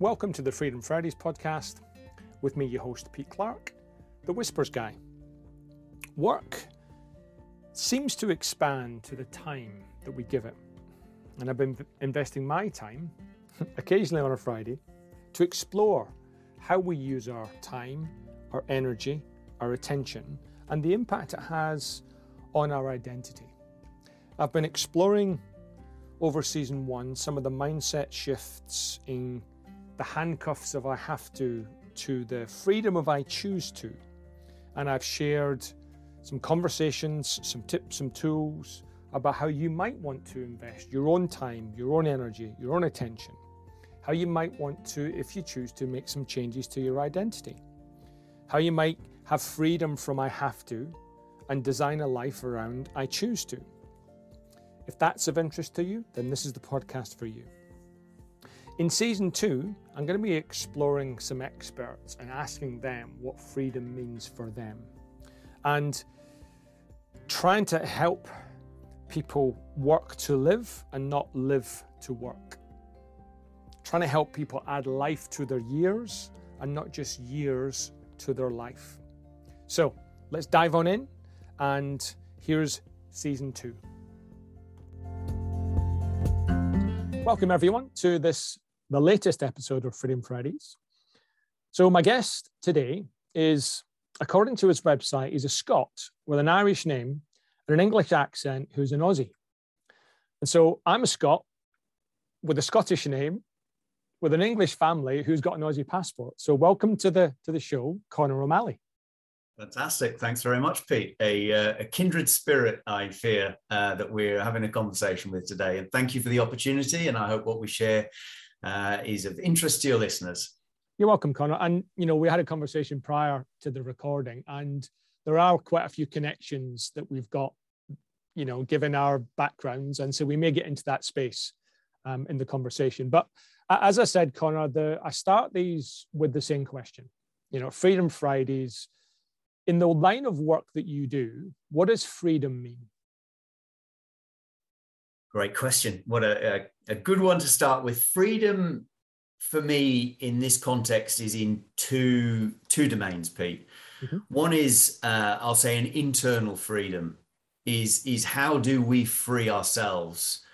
Welcome to the Freedom Fridays podcast. With me, your host, Pete Clark, the Whispers Guy. Work seems to expand to the time that we give it. And I've been investing my time, occasionally on a Friday, to explore how we use our time, our energy, our attention, and the impact it has on our identity. I've been exploring over season one some of the mindset shifts in the handcuffs of I have to to the freedom of I choose to. And I've shared some conversations, some tips, some tools about how you might want to invest your own time, your own energy, your own attention. How you might want to, if you choose to, make some changes to your identity. How you might have freedom from I have to and design a life around I choose to. If that's of interest to you, then this is the podcast for you. In season two, I'm going to be exploring some experts and asking them what freedom means for them and trying to help people work to live and not live to work. Trying to help people add life to their years and not just years to their life. So let's dive on in, and here's season two. Welcome, everyone, to this the latest episode of Freedom Fridays. So, my guest today is, according to his website, he's a Scot with an Irish name and an English accent who's an Aussie. And so, I'm a Scot with a Scottish name with an English family who's got an Aussie passport. So, welcome to the to the show, Conor O'Malley. Fantastic. Thanks very much, Pete. A, uh, a kindred spirit, I fear, uh, that we're having a conversation with today. And thank you for the opportunity. And I hope what we share uh, is of interest to your listeners. You're welcome, Conor. And you know, we had a conversation prior to the recording, and there are quite a few connections that we've got, you know, given our backgrounds, and so we may get into that space um, in the conversation. But as I said, Conor, the I start these with the same question. You know, Freedom Fridays. In the line of work that you do, what does freedom mean? Great question. What a, a, a, good one to start with. Freedom for me in this context is in two two domains, Pete. Mm-hmm. One is uh, I'll say an internal freedom is is how do we free ourselves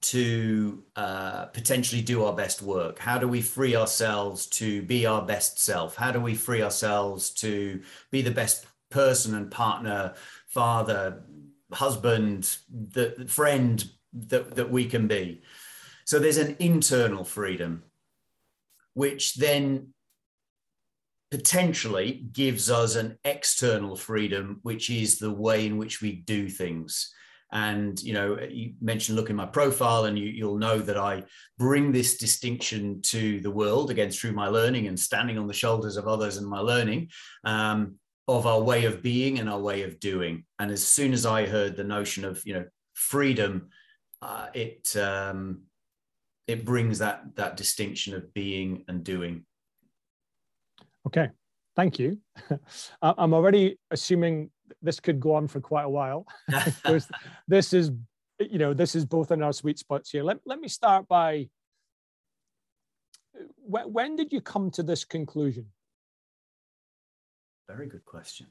to uh, potentially do our best work? How do we free ourselves to be our best self? How do we free ourselves to be the best person and partner, father, husband, the friend, that, that we can be. So there's an internal freedom, which then potentially gives us an external freedom, which is the way in which we do things. And you know, you mentioned look in my profile, and you, will know that I bring this distinction to the world again through my learning and standing on the shoulders of others and my learning um, of our way of being and our way of doing. And as soon as I heard the notion of you know freedom uh, it um, it brings that that distinction of being and doing. Okay, thank you. I'm already assuming this could go on for quite a while. this is, you know, this is both in our sweet spots here. Let, let me start by when, when did you come to this conclusion? Very good question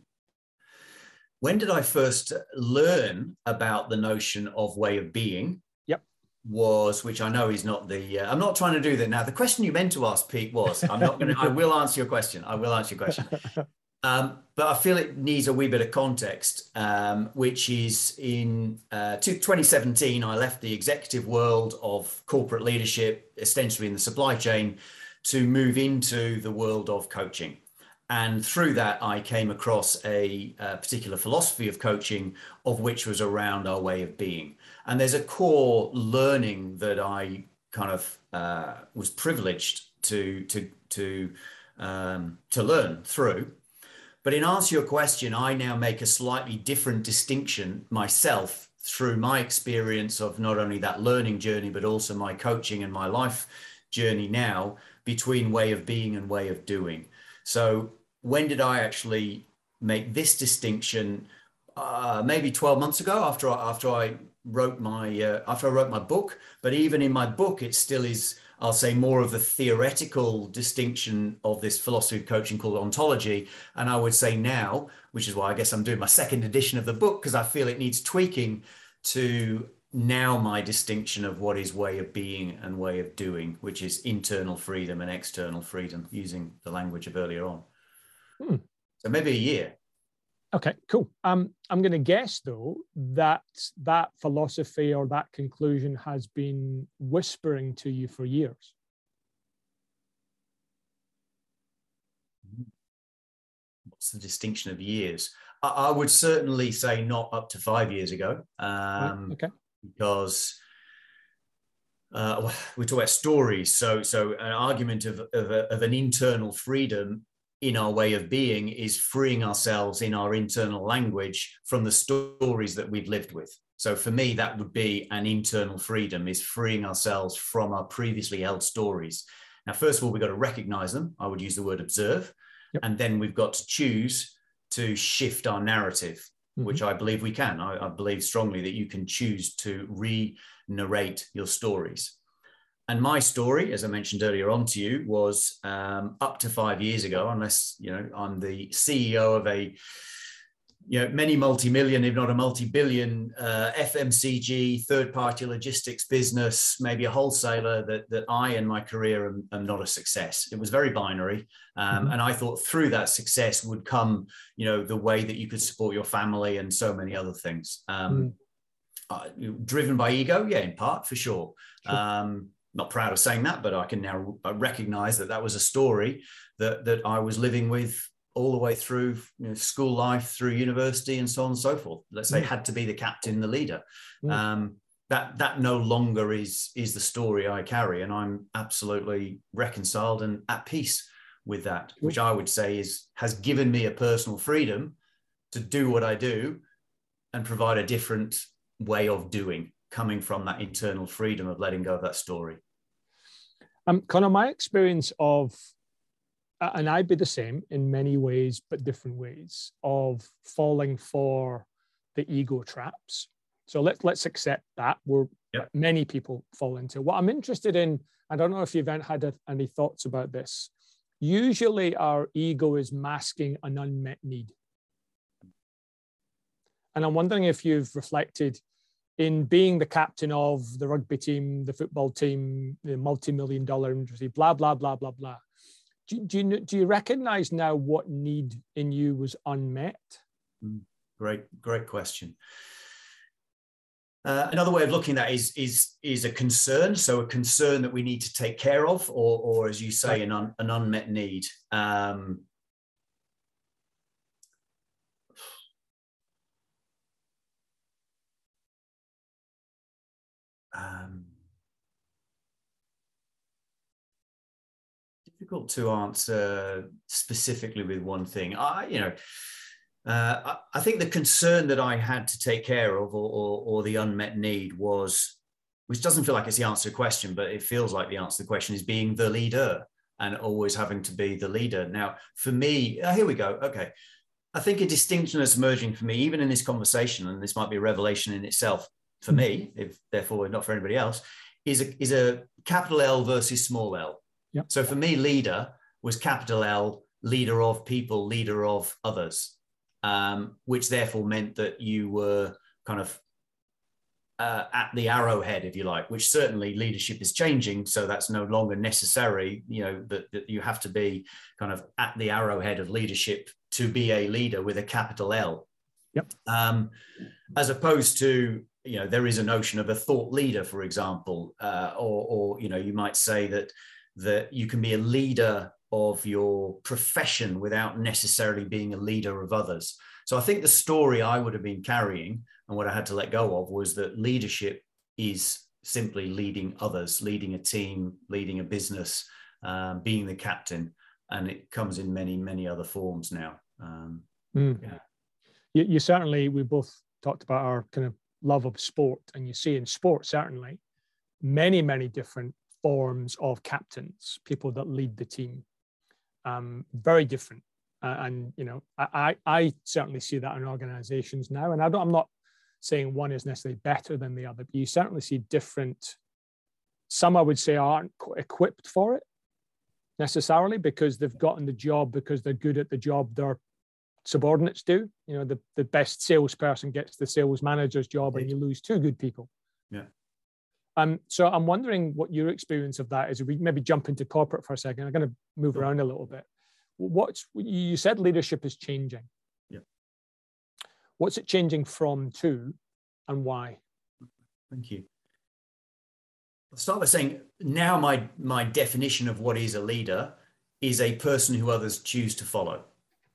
when did I first learn about the notion of way of being? Yep. Was which I know is not the. Uh, I'm not trying to do that now. The question you meant to ask, Pete, was I'm not going to. I will answer your question. I will answer your question. Um, but I feel it needs a wee bit of context, um, which is in uh, 2017, I left the executive world of corporate leadership, essentially in the supply chain, to move into the world of coaching. And through that, I came across a, a, particular philosophy of coaching, of which was around our way of being. And there's a core learning that I kind of uh, was privileged to to to um, to learn through. But in answer to your question, I now make a slightly different distinction myself through my experience of not only that learning journey, but also my coaching and my life journey now between way of being and way of doing. So when did I actually make this distinction? Uh, maybe 12 months ago after I, after I wrote my uh, after I wrote my book. But even in my book, it still is. I'll say more of the theoretical distinction of this philosophy of coaching called ontology. And I would say now, which is why I guess I'm doing my second edition of the book because I feel it needs tweaking to now my distinction of what is way of being and way of doing, which is internal freedom and external freedom, using the language of earlier on. Hmm. So maybe a year. Okay, cool. Um, I'm going to guess though that that philosophy or that conclusion has been whispering to you for years. What's the distinction of years? I, I would certainly say not up to five years ago. Um, okay. Because uh, we talk about stories. So, so an argument of, of, a, of an internal freedom in our way of being is freeing ourselves in our internal language from the stories that we've lived with. So for me, that would be an internal freedom is freeing ourselves from our previously held stories. Now, first of all, we've got to recognize them. I would use the word observe. Yep. And then we've got to choose to shift our narrative, mm-hmm. which I believe we can. I, I believe strongly that you can choose to re narrate your stories. And my story, as I mentioned earlier on to you, was um, up to five years ago, unless, you know, I'm the CEO of a, you know, many multi-million, if not a multi-billion uh, FMCG third-party logistics business, maybe a wholesaler that, that I in my career am, am not a success. It was very binary. Um, mm-hmm. And I thought through that success would come, you know, the way that you could support your family and so many other things. Um, mm. uh, driven by ego, yeah, in part, for sure. sure. Not proud of saying that, but I can now recognize that that was a story that that I was living with all the way through you know, school life, through university, and so on and so forth. Let's say mm. had to be the captain, the leader. Mm. Um, that that no longer is is the story I carry, and I'm absolutely reconciled and at peace with that, which I would say is has given me a personal freedom to do what I do and provide a different way of doing coming from that internal freedom of letting go of that story? Um, Conor, my experience of, and I'd be the same in many ways, but different ways, of falling for the ego traps. So let's let's accept that we're yep. many people fall into. What I'm interested in, I don't know if you've had any thoughts about this. Usually, our ego is masking an unmet need, and I'm wondering if you've reflected in being the captain of the rugby team, the football team, the multi-million dollar industry, blah, blah, blah, blah, blah. Do, do, you, do you recognize now what need in you was unmet? Mm, great, great question. Uh, another way of looking at that is is is a concern. So a concern that we need to take care of, or or as you say, an un, an unmet need. Um, um, difficult to answer specifically with one thing. I, you know, uh, I, think the concern that I had to take care of, or, or, or, the unmet need, was, which doesn't feel like it's the answer to the question, but it feels like the answer to the question is being the leader and always having to be the leader. Now, for me, uh, here we go. Okay. I think a distinction that's emerging for me, even in this conversation, and this might be a revelation in itself, for me, if therefore not for anybody else, is a, is a capital L versus small L. Yep. So for me, leader was capital L, leader of people, leader of others, um, which therefore meant that you were kind of uh, at the arrowhead, if you like, which certainly leadership is changing. So that's no longer necessary, you know, that, that you have to be kind of at the arrowhead of leadership to be a leader with a capital L. Yep. Um, as opposed to you know there is a notion of a thought leader for example uh, or, or you know you might say that that you can be a leader of your profession without necessarily being a leader of others. So i think the story i would have been carrying and what i had to let go of was that leadership is simply leading others leading a team leading a business um, being the captain and it comes in many many other forms now. Um, mm. yeah. You, you certainly we both talked about our kind of love of sport. And you see in sport, certainly, many, many different forms of captains, people that lead the team. Um, very different. Uh, and, you know, I, I certainly see that in organizations now. And I don't, I'm not saying one is necessarily better than the other, but you certainly see different. Some I would say aren't equipped for it necessarily because they've gotten the job because they're good at the job their subordinates do. You know, the, the best salesperson gets the sales manager's job and you lose two good people. Yeah. Um, so I'm wondering what your experience of that is. If we maybe jump into corporate for a second, I'm going to move around a little bit. What's you said leadership is changing. Yeah. What's it changing from to, and why? Thank you. I'll start by saying now my my definition of what is a leader is a person who others choose to follow.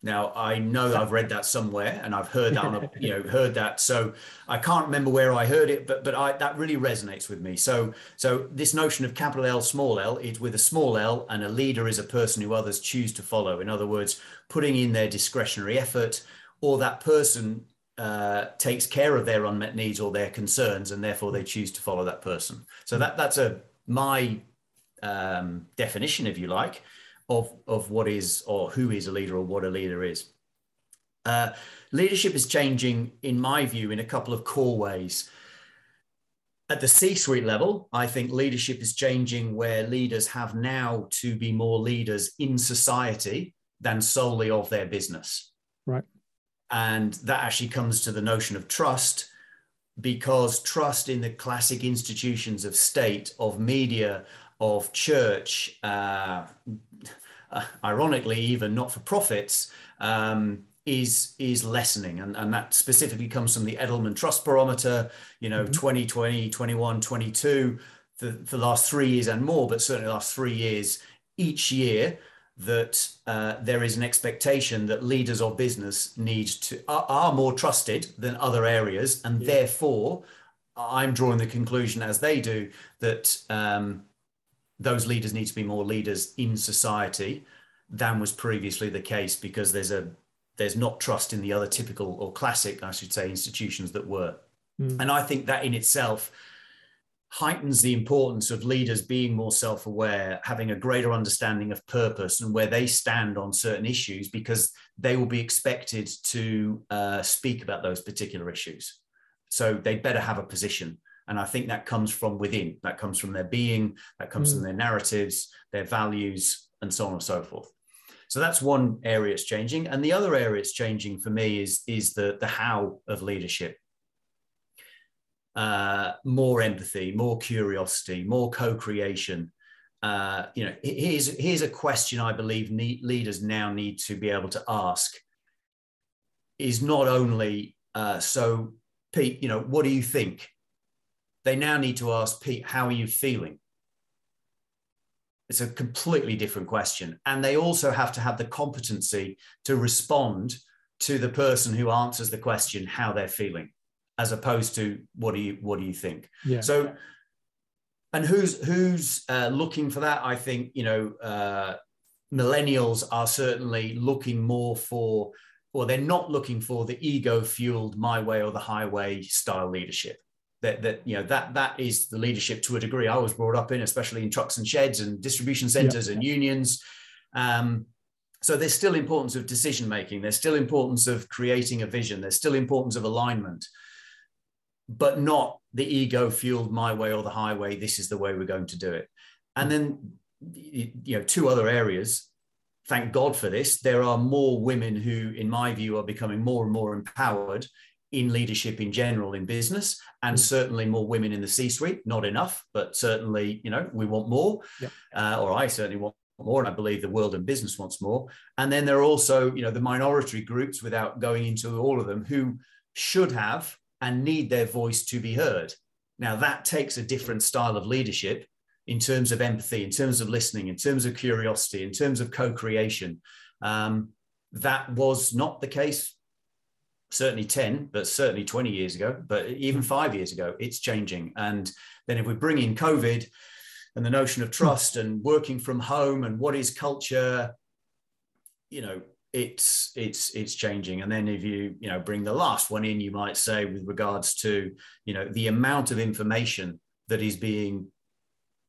Now I know I've read that somewhere and I've heard that on a, you know heard that so I can't remember where I heard it but but I that really resonates with me. So so this notion of capital L small l is with a small l and a leader is a person who others choose to follow. In other words, putting in their discretionary effort or that person uh, takes care of their unmet needs or their concerns, and therefore they choose to follow that person. So that that's a my um, definition, if you like, of of what is or who is a leader or what a leader is. Uh, leadership is changing, in my view, in a couple of core ways. At the C-suite level, I think leadership is changing where leaders have now to be more leaders in society than solely of their business. Right. And that actually comes to the notion of trust, because trust in the classic institutions of state, of media, of church, uh, ironically, even not for profits, um, is is lessening and, and that specifically comes from the edelman trust barometer you know mm-hmm. 2020 21 22 for, for the last three years and more but certainly the last three years each year that uh, there is an expectation that leaders of business need to are, are more trusted than other areas, and yeah. therefore, I'm drawing the conclusion, as they do, that um, those leaders need to be more leaders in society than was previously the case, because there's a there's not trust in the other typical or classic, I should say, institutions that were, mm. and I think that in itself heightens the importance of leaders being more self aware, having a greater understanding of purpose and where they stand on certain issues, because they will be expected to uh, speak about those particular issues. So they'd better have a position. And I think that comes from within, that comes from their being, that comes mm. from their narratives, their values, and so on and so forth. So that's one area it's changing. And the other area it's changing for me is, is the, the how of leadership uh, more empathy, more curiosity, more co-creation. Uh, you know, here's here's a question I believe leaders now need to be able to ask: is not only uh, so, Pete. You know, what do you think? They now need to ask Pete, how are you feeling? It's a completely different question, and they also have to have the competency to respond to the person who answers the question how they're feeling as opposed to what do you what do you think? Yeah. So, and who's who's uh, looking for that? I think you know uh, millennials are certainly looking more for, or they're not looking for the ego fueled my way or the highway style leadership. That, that you know that that is the leadership to a degree I was brought up in, especially in trucks and sheds and distribution centers yeah. and unions. Um, so there's still importance of decision making. There's still importance of creating a vision. There's still importance of alignment but not the ego fueled my way or the highway. This is the way we're going to do it. And then, you know, two other areas. Thank God for this. There are more women who, in my view, are becoming more and more empowered in leadership in general in business, and mm. certainly more women in the C-suite. Not enough, but certainly, you know, we want more, yep. uh, or I certainly want more, and I believe the world and business wants more. And then there are also, you know, the minority groups, without going into all of them, who should have and need their voice to be heard. Now, that takes a different style of leadership in terms of empathy, in terms of listening, in terms of curiosity, in terms of co creation. Um, that was not the case certainly 10 but certainly 20 years ago but even five years ago it's changing. And then if we bring in covid and the notion of trust and working from home and what is culture you know it's it's it's changing. And then if you you know bring the last one in you might say with regards to you know the amount of information that is being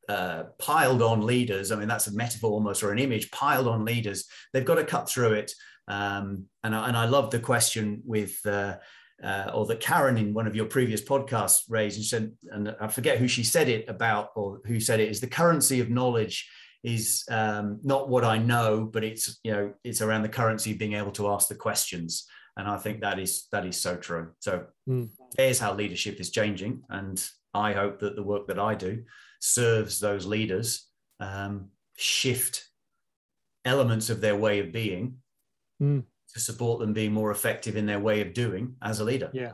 uh, piled on leaders. I mean that's a metaphor almost or an image piled on leaders. They've got to cut through it um, and, I, and I love the question with uh, uh, or that Karen in one of your previous podcasts raised and said, and I forget who she said it about or who said it is the currency of knowledge is um, not what I know, but it's you know it's around the currency of being able to ask the questions, and I think that is that is so true. So mm. there's how leadership is changing, and I hope that the work that I do serves those leaders um, shift elements of their way of being mm. to support them being more effective in their way of doing as a leader. Yeah.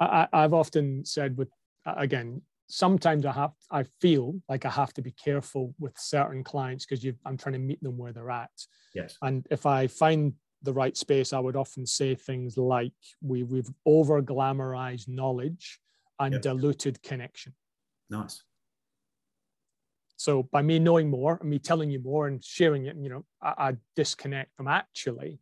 I, I've often said with, again, sometimes I have, I feel like I have to be careful with certain clients because I'm trying to meet them where they're at. Yes. And if I find the right space, I would often say things like we, we've over glamorized knowledge and yep. diluted connection. Nice. So by me knowing more and me telling you more and sharing it, you know, I, I disconnect from actually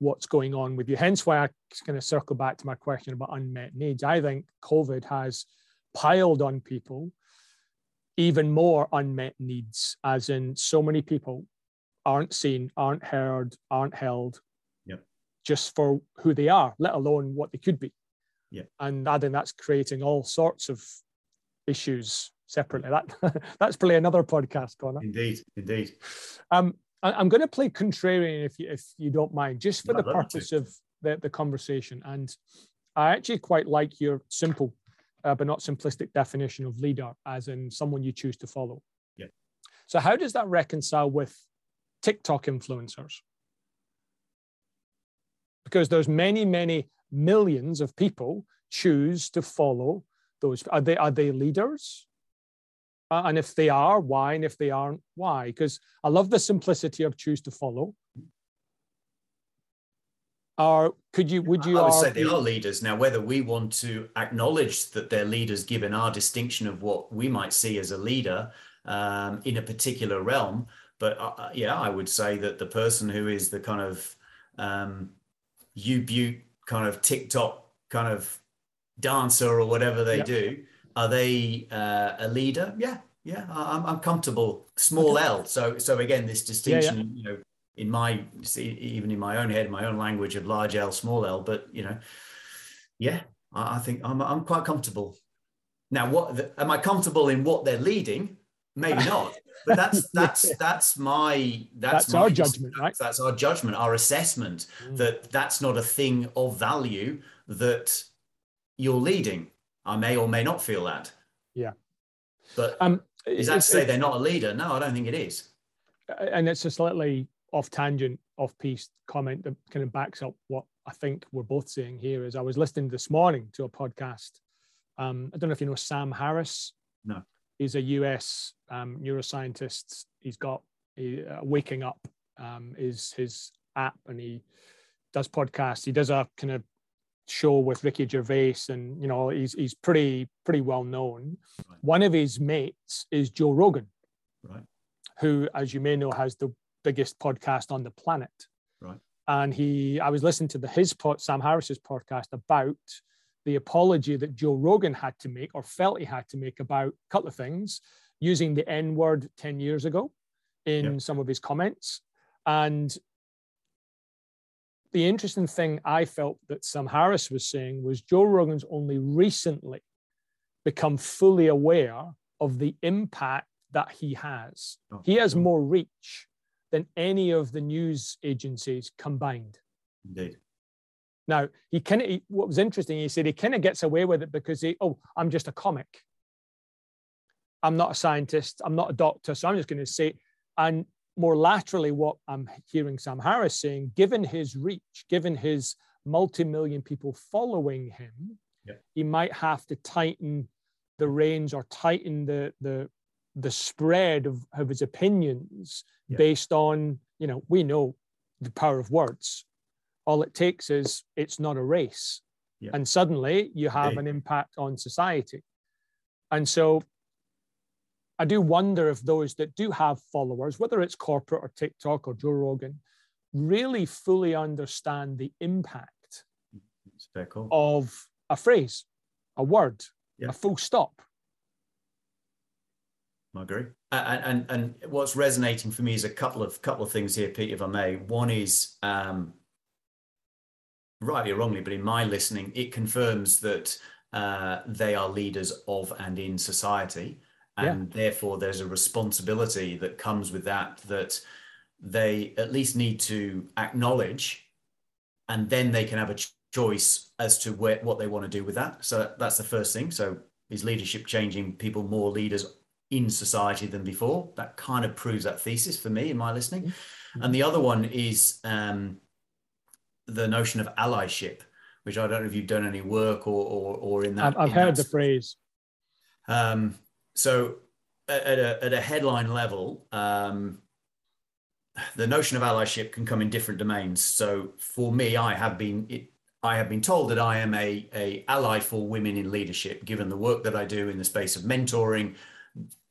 what's going on with you. Hence why I kind of circle back to my question about unmet needs. I think COVID has piled on people even more unmet needs, as in so many people aren't seen, aren't heard, aren't held yep. just for who they are, let alone what they could be. Yeah. And I think that's creating all sorts of issues separately. That that's probably another podcast, Conor. Indeed, indeed. Um, I, am going to play contrarian if you if you don't mind, just for the purpose of the, the conversation. And I actually quite like your simple, uh, but not simplistic definition of leader, as in someone you choose to follow. Yeah. So how does that reconcile with TikTok influencers? Because there's many, many millions of people choose to follow those. Are they are they leaders? Uh, and if they are, why? And if they aren't, why? Because I love the simplicity of choose to follow. Or could you, would you? I would say they are leaders. Now, whether we want to acknowledge that they're leaders, given our distinction of what we might see as a leader um, in a particular realm, but uh, uh yeah, I would say that the person who is the kind of um, YouTube kind of TikTok kind of dancer or whatever they yep. do, are they uh, a leader? Yeah, yeah. I'm, I'm comfortable. Small okay. L. So so again, this distinction, yeah, yeah. you know, in my even in my own head, my own language of large L, small L. But you know, yeah, I, I think I'm I'm quite comfortable. Now, what the, am I comfortable in what they're leading? Maybe not. But that's that's that's my that's, that's my, our judgment, right? That's our judgment, our assessment mm. that that's not a thing of value that you're leading. I may or may not feel that. Yeah. But um, is that to say they're not a leader? No, I don't think it is. And it's a slightly off tangent, off piece comment that kind of backs up what I think we're both saying here. Is I was listening this morning to a podcast. Um, I don't know if you know Sam Harris. No. He's a US um, neuroscientist. He's got a, uh, Waking Up um, is his app, and he does podcasts. He does a kind of show with Ricky Gervais, and you know he's he's pretty pretty well known. Right. One of his mates is Joe Rogan, right. who, as you may know, has the biggest podcast on the planet. Right. And he, I was listening to the his pod, Sam Harris's podcast about the apology that Joe Rogan had to make or felt he had to make about a couple of things, using the N word ten years ago in yep. some of his comments, and the interesting thing I felt that Sam Harris was saying was Joe Rogan's only recently become fully aware of the impact that he has. Oh, he has oh. more reach than any of the news agencies combined. Indeed. Now he kind of what was interesting. He said he kind of gets away with it because he, oh, I'm just a comic. I'm not a scientist. I'm not a doctor, so I'm just going to say. And more laterally, what I'm hearing Sam Harris saying, given his reach, given his multi-million people following him, yeah. he might have to tighten the reins or tighten the the the spread of, of his opinions yeah. based on, you know, we know the power of words. All it takes is it's not a race. Yeah. And suddenly you have an impact on society. And so I do wonder if those that do have followers, whether it's corporate or TikTok or Joe Rogan, really fully understand the impact cool. of a phrase, a word, yeah. a full stop. I agree. And, and and what's resonating for me is a couple of couple of things here, Pete, if I may. One is um, rightly or wrongly, but in my listening, it confirms that uh, they are leaders of and in society. And yeah. therefore, there's a responsibility that comes with that, that they at least need to acknowledge, and then they can have a choice as to where, what they want to do with that. So that's the first thing. So is leadership changing people more leaders in society than before? That kind of proves that thesis for me in my listening. Mm-hmm. And the other one is um, the notion of allyship, which I don't know if you've done any work or or, or in that. I've, I've in heard that the phrase. Um, so at a, at a headline level, um, the notion of allyship can come in different domains. So for me, I have been it, I have been told that I am a, a ally for women in leadership, given the work that I do in the space of mentoring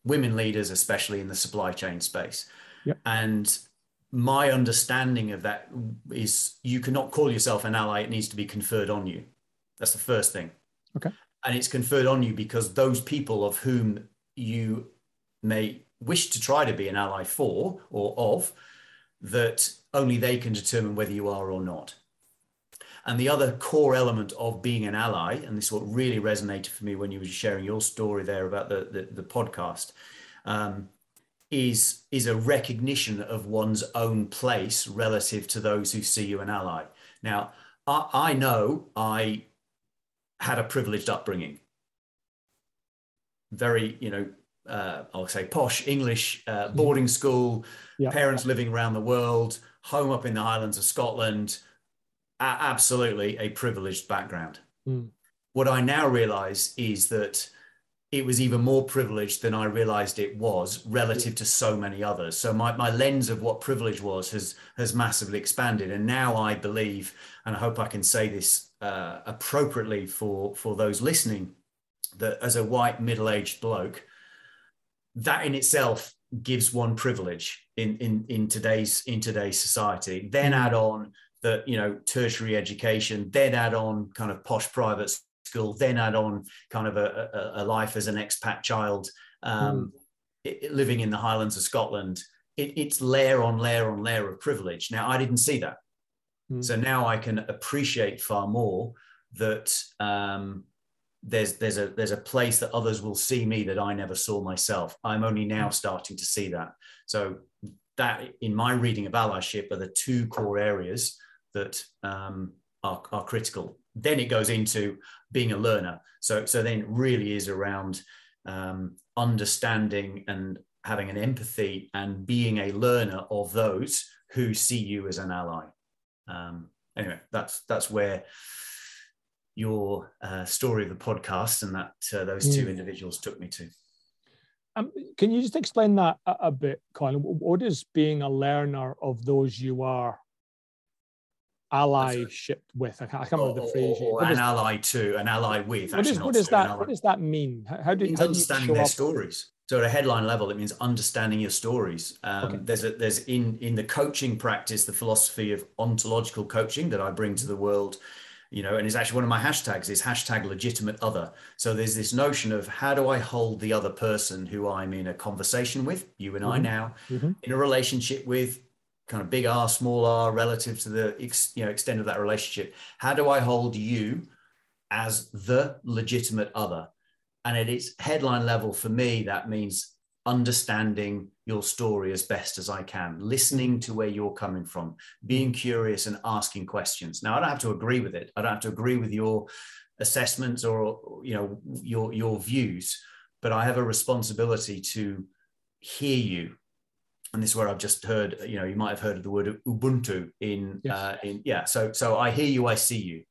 women leaders, especially in the supply chain space. Yep. And my understanding of that is you cannot call yourself an ally, it needs to be conferred on you. That's the first thing. Okay. And it's conferred on you because those people of whom you may wish to try to be an ally for or of, that only they can determine whether you are or not. And the other core element of being an ally, and this is what really resonated for me when you were sharing your story there about the, the, the podcast, um, is, is a recognition of one's own place relative to those who see you an ally. Now, I, I know I had a privileged upbringing. Very, you know, uh, I'll say posh English uh, boarding school, yeah. parents living around the world, home up in the Highlands of Scotland, absolutely a privileged background. Mm. What I now realize is that it was even more privileged than I realized it was relative to so many others. So my, my lens of what privilege was has has massively expanded. And now I believe, and I hope I can say this uh, appropriately for, for those listening, that as a white middle-aged bloke, that in itself gives one privilege in, in, in today's in today's society. Then hmm. add on that you know tertiary education then add on kind of posh private school then add on kind of a, a, a life as an expat child um, mm. it, living in the highlands of scotland it, it's layer on layer on layer of privilege now i didn't see that mm. so now i can appreciate far more that um, there's there's a there's a place that others will see me that I never saw myself. I'm only now hmm. starting to see that. So that in my reading of allyship are the two core areas that um, are, are critical. Then it goes into being a learner. So, so then it really is around um, understanding and having an empathy and being a learner of those who see you as an ally. Um, anyway, that's that's where your uh, story of the podcast and that uh, those two mm. individuals took me to. Um, can you just explain that a, a, bit, Colin? What is being a learner of those you are allyship with. I can't, I can't remember the phrase. Or, an ally to, an ally with. What, is, what does that? What does that mean? How, do, how understanding their up? stories? So at a headline level, it means understanding your stories. Um, okay. There's a, there's in in the coaching practice the philosophy of ontological coaching that I bring to the world. You know, and it's actually one of my hashtags is hashtag legitimate other. So there's this notion of how do I hold the other person who I'm in a conversation with, you and mm-hmm. I now, mm-hmm. in a relationship with, kind of big R, small r relative to the ex, you know extent of that relationship. How do I hold you as the legitimate other? And at its headline level, for me, that means understanding your story as best as I can, listening to where you're coming from, being curious and asking questions. Now, I don't have to agree with it. I don't have to agree with your assessments or you know your your views, but I have a responsibility to hear you and this is where I've just heard, you know, you might have heard of the word Ubuntu in, yes. uh, in yeah. So, so I hear you, I see you.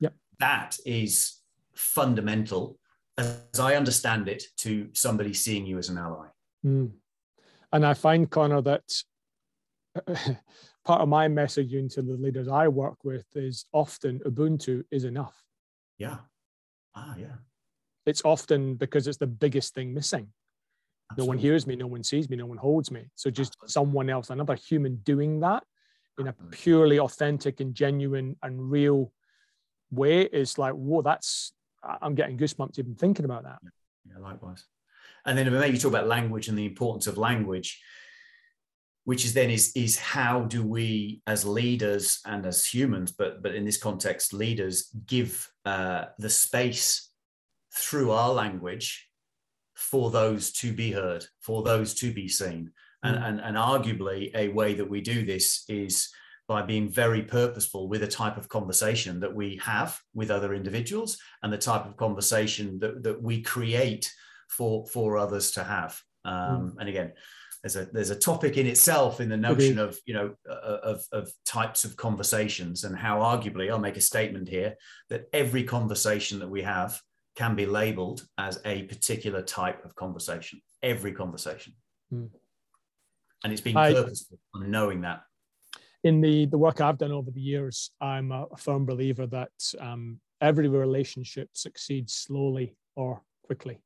Yep. That is fundamental, as I understand it, to somebody seeing you as an ally. Mm. And I find, Conor, that part of my messaging to the leaders I work with is often Ubuntu is enough. Yeah. Ah, yeah. It's often because it's the biggest thing missing. Absolutely. No one hears me, no one sees me, no one holds me. So just Absolutely. someone else, another human doing that in a purely authentic and genuine and real way is like, whoa, that's, I'm getting goosebumps even thinking about that. Yeah, likewise. And then maybe talk about language and the importance of language. which is then is is how do we as leaders and as humans but but in this context leaders give uh, the space through our language for those to be heard for those to be seen and, mm. and and arguably a way that we do this is by being very purposeful with a type of conversation that we have with other individuals and the type of conversation that, that we create for for others to have. Um, mm. and again there's a there's a topic in itself in the notion of you know uh, of, of types of conversations and how arguably i'll make a statement here that every conversation that we have can be labeled as a particular type of conversation. Every conversation. Mm. and it's being I, purposeful on knowing that. In the the work i've done over the years i'm a, firm believer that um, every relationship succeeds slowly or quickly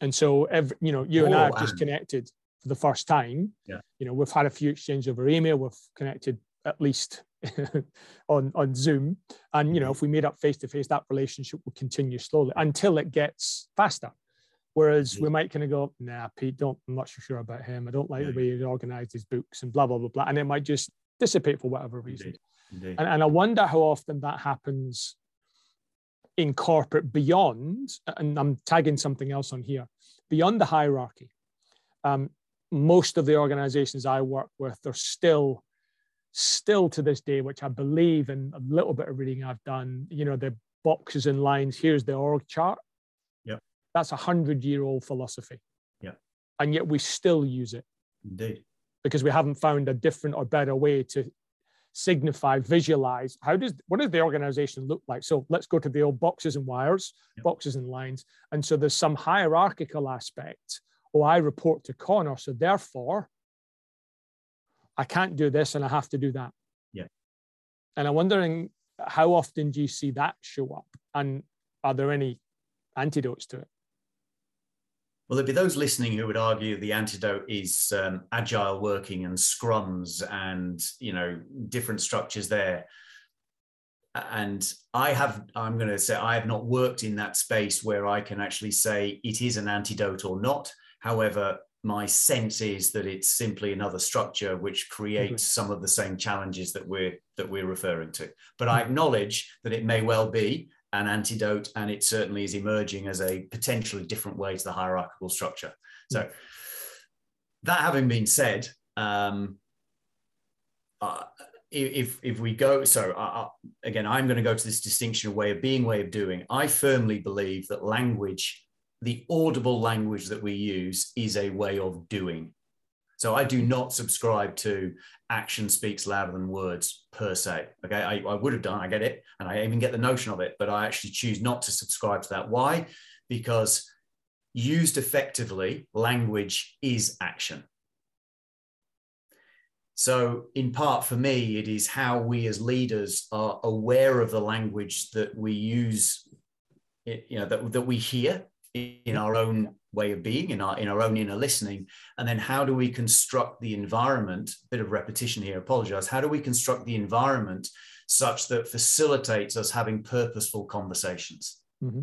And so every, you know, you and I have wow. just connected for the first time. Yeah. You know, we've had a few exchanges over email. We've connected at least on on Zoom. And you know, if we made up face to face, that relationship will continue slowly until it gets faster. Whereas mm-hmm. we might kind of go, nah, Pete, don't I'm not so sure about him. I don't like yeah. the way he organized his books and blah blah blah blah. And it might just dissipate for whatever reason. Indeed. Indeed. And, and I wonder how often that happens in corporate beyond, and I'm tagging something else on here, beyond the hierarchy. Um, most of the organizations I work with are still, still to this day, which I believe in a little bit of reading I've done, you know, the boxes and lines, here's the org chart. Yeah. That's a hundred year old philosophy. Yeah. And yet we still use it. Indeed. Because we haven't found a different or better way to signify, visualize how does what does the organization look like? So let's go to the old boxes and wires, yep. boxes and lines. And so there's some hierarchical aspect. Oh, I report to Conor, so therefore I can't do this and I have to do that. Yeah. And I'm wondering how often do you see that show up? And are there any antidotes to it? Well, there'd be those listening who would argue the antidote is um, agile working and scrums and you know different structures there. And I have, I'm going to say, I have not worked in that space where I can actually say it is an antidote or not. However, my sense is that it's simply another structure which creates mm-hmm. some of the same challenges that we're that we're referring to. But I mm-hmm. acknowledge that it may well be an antidote, and it certainly is emerging as a potentially different way to the hierarchical structure. So, that having been said, um, uh, if if we go, so uh, uh again, I'm going to go to this distinction of way of being, way of doing. I firmly believe that language, the audible language that we use, is a way of doing. So I do not subscribe to action speaks louder than words per se. Okay, I, I would have done, I get it, and I even get the notion of it, but I actually choose not to subscribe to that. Why? Because used effectively, language is action. So, in part for me, it is how we as leaders are aware of the language that we use, you know, that, that we hear in our own way of being in our in our own inner listening. And then how do we construct the environment? Bit of repetition here apologize. How do we construct the environment such that facilitates us having purposeful conversations? Mm-hmm.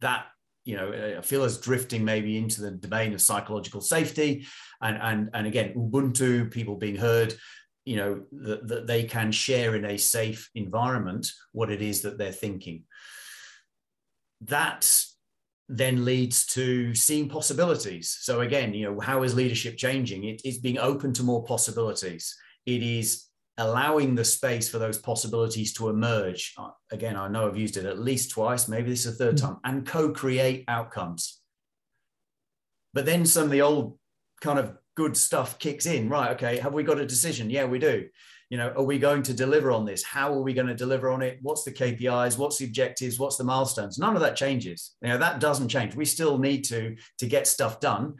that you know i feel as drifting maybe into the domain of psychological safety and and and again ubuntu people being heard you know that, that they can share in a safe environment what it is that they're thinking. That then leads to seeing possibilities. So again, you know, how is leadership changing? It is being open to more possibilities. It is allowing the space for those possibilities to emerge. Uh, again, I know I've used it at least twice, maybe this is a 3rd mm-hmm. time, and co-create outcomes. But then some of the old kind of good stuff kicks in. Right? Okay, have we got a decision? Yeah, we do you know are we going to deliver on this how are we going to deliver on it what's the kpis what's the objectives what's the milestones none of that changes you know that doesn't change we still need to to get stuff done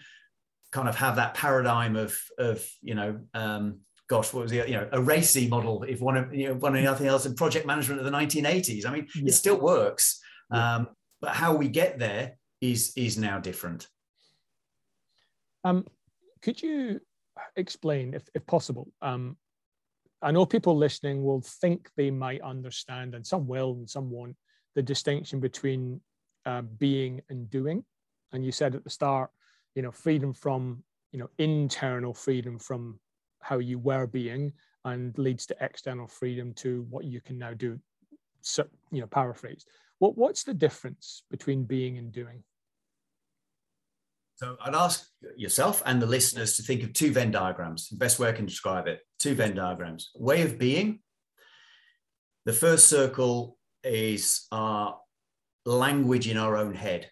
kind of have that paradigm of of you know um, gosh, what was the you know a RACI model? If one of you know one of nothing else in project management of the 1980s. I mean, yeah. it still works, yeah. um, but how we get there is is now different. Um, could you explain, if if possible, um, I know people listening will think they might understand, and some will and some won't, the distinction between uh, being and doing. and you said at the start, you know, freedom from you know internal freedom from how you were being and leads to external freedom to what you can now do. So, you know paraphrased what what's the difference between being and doing so i'd ask yourself and the listeners to think of two venn diagrams the best way i can describe it two venn diagrams. Way of being the first circle is our language in our own head.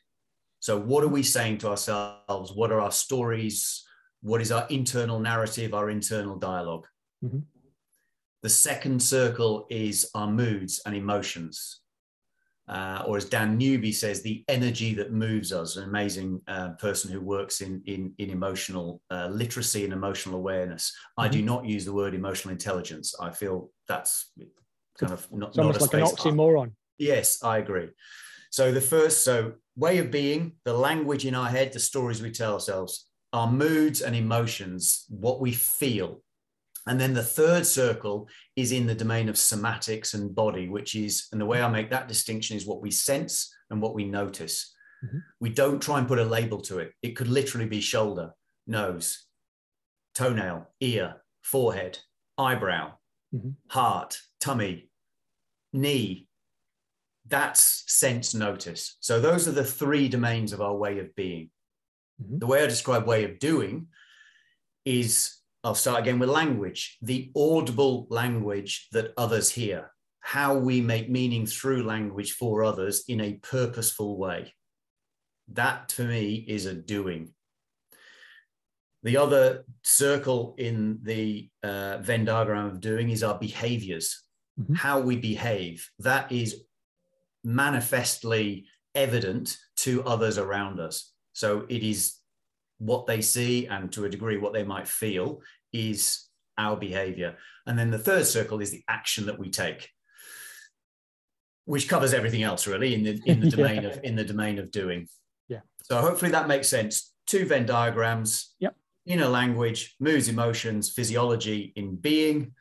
So what are we saying to ourselves? What are our stories? What is our internal narrative, our internal dialog mm-hmm. The second circle is our moods and emotions. Uh, or as Dan Newby says, the energy that moves us, an amazing uh, person who works in, in, in emotional uh, literacy and emotional awareness. Mm-hmm. I do mm-hmm. not use the word emotional intelligence. I feel that's kind of not, it's almost not like an oxymoron. Yes, I agree. So the first, so way of being, the language in our head, the stories we tell ourselves our moods and emotions, what we feel. And then the third circle is in the domain of somatics and body, which is, and the way I make that distinction is what we sense and what we notice. Mm-hmm. We don't try and put a label to it. It could literally be shoulder, nose, toenail, ear, forehead, eyebrow, mm-hmm. heart, tummy, knee. That's sense notice. So those are the three domains of our way of being. Mm-hmm. The way I describe way of doing is I'll start again with language, the audible language that others hear, how we make meaning through language for others in a purposeful way. That to me is a doing. The other circle in the uh, Venn diagram of doing is our behaviors, mm-hmm. how we behave. That is manifestly evident to others around us. So it is what they see and to a degree what they might feel is our behavior. And then the third circle is the action that we take, which covers everything else really in the in the domain yeah. of in the domain of doing. Yeah. So hopefully that makes sense. Two Venn diagrams. Yep. Inner language, moods, emotions, physiology in being,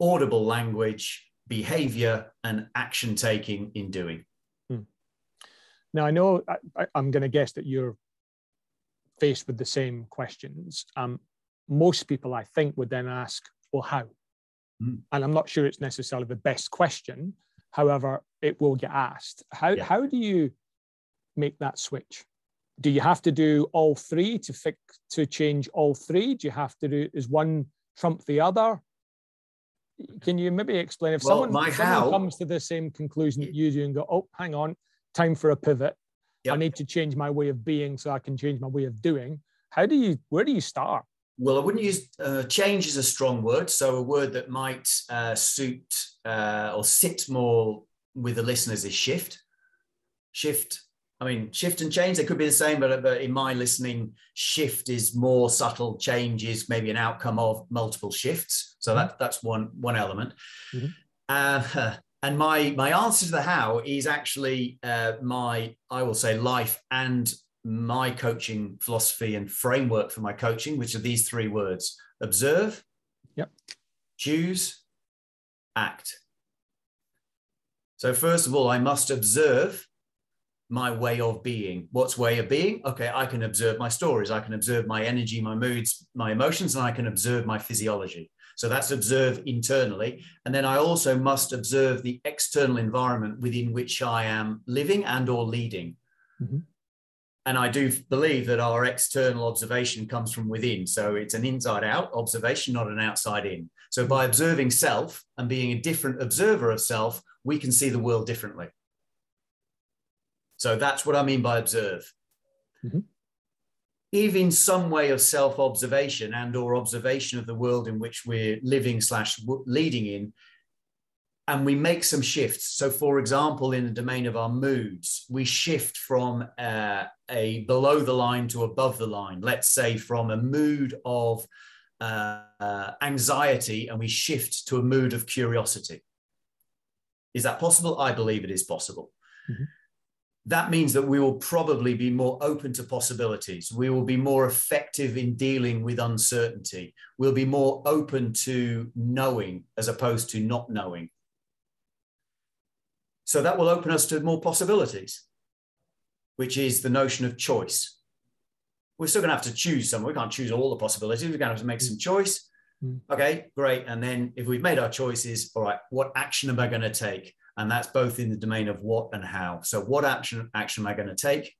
audible language, behavior, and action taking in doing. Now, I know I, am going to guess that you're faced with the same questions. Um, most people, I think, would then ask, well, how? Mm. And I'm not sure it's necessarily the best question. However, it will get asked. How, yeah. how do you make that switch? Do you have to do all three to fix to change all three? Do you have to do is one trump the other? Can you maybe explain if well, someone, someone how, comes to the same conclusion that you do and go, oh, hang on, time for a pivot. Yep. I need to change my way of being so I can change my way of doing. How do you, where do you start? Well, I wouldn't use uh, change is a strong word. So a word that might uh, suit uh, or sit more with the listeners is shift. Shift. I mean, shift and change, they could be the same, but, but in my listening, shift is more subtle. Change is maybe an outcome of multiple shifts. So mm-hmm. that, that's one, one element. Mm-hmm. Uh, and my my answer to the how is actually uh, my I will say life and my coaching philosophy and framework for my coaching, which are these three words: observe, yep, choose, act. So first of all, I must observe my way of being. What's way of being? Okay, I can observe my stories, I can observe my energy, my moods, my emotions, and I can observe my physiology. So that's observe internally. And then I also must observe the external environment within which I am living and or leading. Mm-hmm. And I do believe that our external observation comes from within. So it's an inside out observation, not an outside in. So by observing self and being a different observer of self, we can see the world differently. So that's what I mean by observe. Mm-hmm in some way of self-observation and or observation of the world in which we're living slash leading in and we make some shifts so for example in the domain of our moods we shift from uh, a below the line to above the line let's say from a mood of uh, uh, anxiety and we shift to a mood of curiosity is that possible i believe it is possible mm-hmm that means that we will probably be more open to possibilities. We will be more effective in dealing with uncertainty. We'll be more open to knowing as opposed to not knowing. So that will open us to more possibilities. which is the notion of choice. We're still going to have to choose some. We can't choose all the possibilities. We're going to have to make some choice. Mm. Okay, great. And then if we've made our choices, all right, what action am I going to take? And that's both in the domain of what and how. So, what action action am I going to take?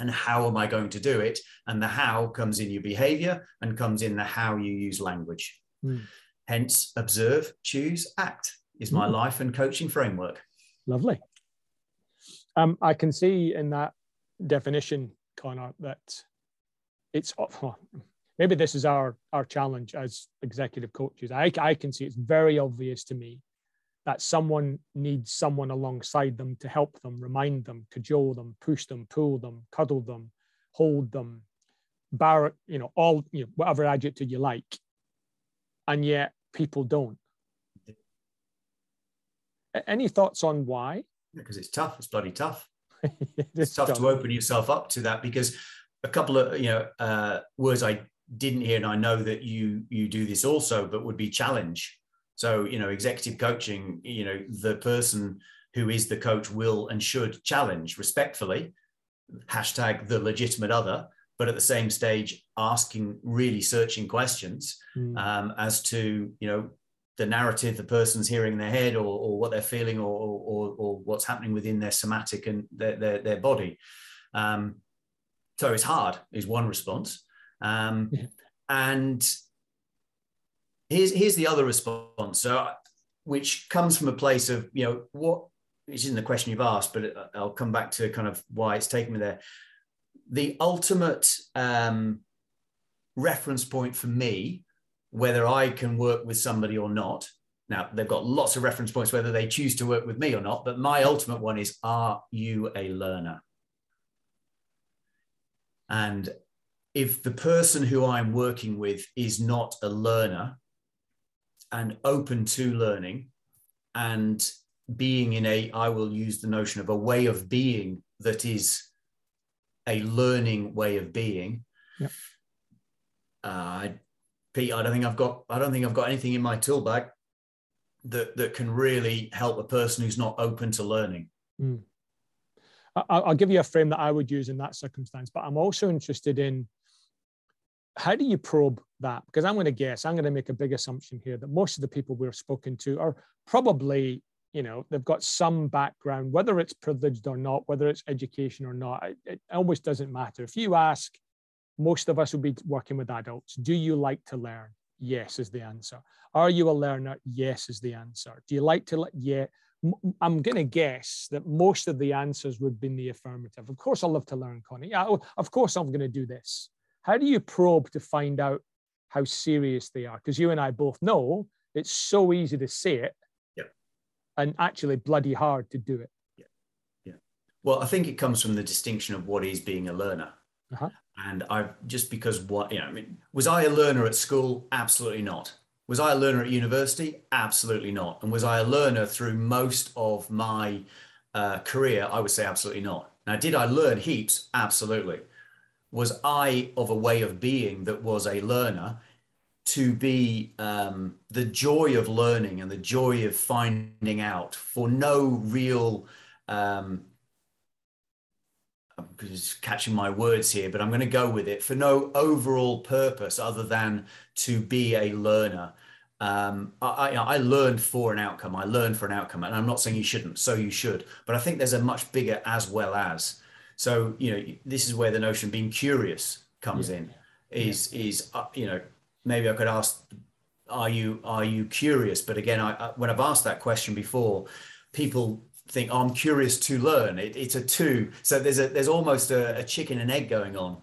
And how am I going to do it? And the how comes in your behavior and comes in the how you use language. Mm. Hence, observe, choose, act is my Mm. life and coaching framework. Lovely. Um, I can see in that definition, Conor, that it's oh, maybe this is our our challenge as executive coaches. I, I can see it's very obvious to me that someone needs someone alongside them to help them, remind them, cajole them, push them, pull them, cuddle them, hold them, bar, you know, all you know, whatever adjective you like, and yet people don't. Any thoughts on why? Because it's tough. It's bloody tough. It's it's tough tough. to open yourself up to that because a couple of you know uh, words I didn't hear, and I know that you you do this also, but would be challenge. So you know, executive coaching, you know, the person who is the coach will and should challenge respectfully. Hashtag the legitimate other, but at the same stage, asking really searching questions Mm. um, as to you know the narrative the person's hearing in their head or, or what they're feeling or, or, or what's happening within their somatic and their, their, their body. Um, so it's hard is one response. Um, Yeah. and here's here's the other response. So which comes from a place of you know what which isn't the question you've asked but i'll come back to kind of why it's taken me there. The ultimate um, reference point for me whether I can work with somebody or not. Now, they've got lots of reference points whether they choose to work with me or not, but my ultimate one is Are you a learner? And if the person who I'm working with is not a learner and open to learning and being in a, I will use the notion of a way of being that is a learning way of being. Yep. Uh, Pete, I don't think I've got I don't think I've got anything in my tool bag that that can really help a person who's not open to learning. Mm. I- I'll give you a frame that I would use in that circumstance, but I'm also interested in how do you probe that? Because I'm going to guess, I'm going to make a big assumption here that most of the people we're spoken to are probably, you know, they've got some background, whether it's privileged or not, whether it's education or not, it, it almost doesn't matter. If you ask, most of us will be working with adults, do you like to learn? Yes, is the answer. Are you a learner? Yes, is the answer. Do you like to, le- yeah. I'm going to guess that most of the answers would be in the affirmative. Of course, I love to learn, Connie. Yeah, oh, of course, I'm going to do this. How do you probe to find out how serious they are? Because you and I both know it's so easy to say it Yep. and actually bloody hard to do it. Yeah. Well, I think it comes from the distinction of what is being a learner. Uh-huh. And I just because what you know, I mean, was I a learner at school? Absolutely not. Was I a learner at university? Absolutely not. And was I a learner through most of my uh, career? I would say absolutely not. Now, did I learn heaps? Absolutely. Was I of a way of being that was a learner? To be um, the joy of learning and the joy of finding out for no real um, I'm just catching my words here, but I'm going to go with it for no overall purpose other than to be a learner. Um, I, I, I learned for an outcome. I learned for an outcome, and I'm not saying you shouldn't. So you should, but I think there's a much bigger as well as. So you know, this is where the notion of being curious comes Yeah. in. Is is uh, you know maybe I could ask, are you are you curious? But again, I, I when I've asked that question before, people think oh, I'm curious to learn. It, it's a two, so there's a there's almost a, a chicken and egg going on.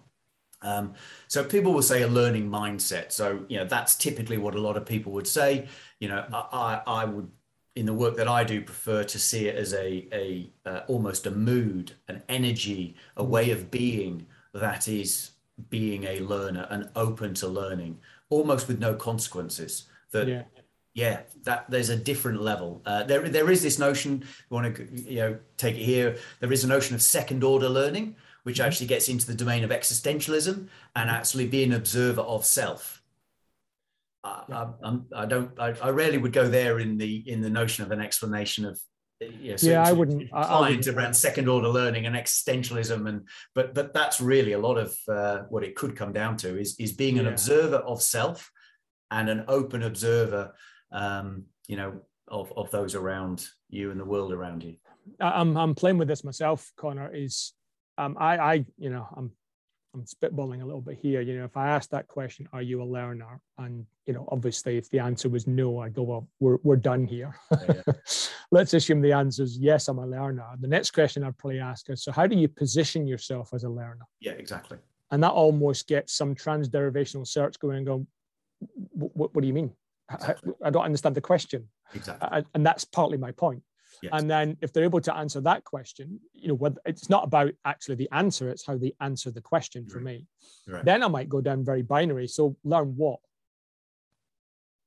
Um, so people will say a learning mindset. So you know that's typically what a lot of people would say. You know, I I, would in the work that I do prefer to see it as a a uh, almost a mood, an energy, a way of being that is being a learner and open to learning, almost with no consequences. That Yeah. Yeah, that there's a different level. Uh, there, there is this notion. You want to, you know, take it here. There is a notion of second order learning, which actually gets into the domain of existentialism and actually be an observer of self. I, Yeah. I, I don't. I, I rarely would go there in the in the notion of an explanation of yeah, yeah, I wouldn't. Wouldn't around second order learning and existentialism, and but but that's really a lot of uh, what it could come down to is is being an yeah. observer of self and an open observer, um, you know, of of those around you and the world around you. I'm I'm playing with this myself, Conor. Is um, I I you know I'm I'm spitballing a little bit here. You know, if I ask that question, are you a learner? And you know, obviously, if the answer was no, I go, well, we're we're done here. Yeah. Let's assume the answer is yes, I'm a learner. The next question I'd probably ask is, so how do you position yourself as a learner? Yeah, exactly. And that almost gets some transderivational search going and going, what, what do you mean? Exactly. I, I, don't understand the question. Exactly. I, and that's partly my point. Yes. And then if they're able to answer that question, you know, what it's not about actually the answer, it's how they answer the question for me. Right. Then I might go down very binary. So learn what?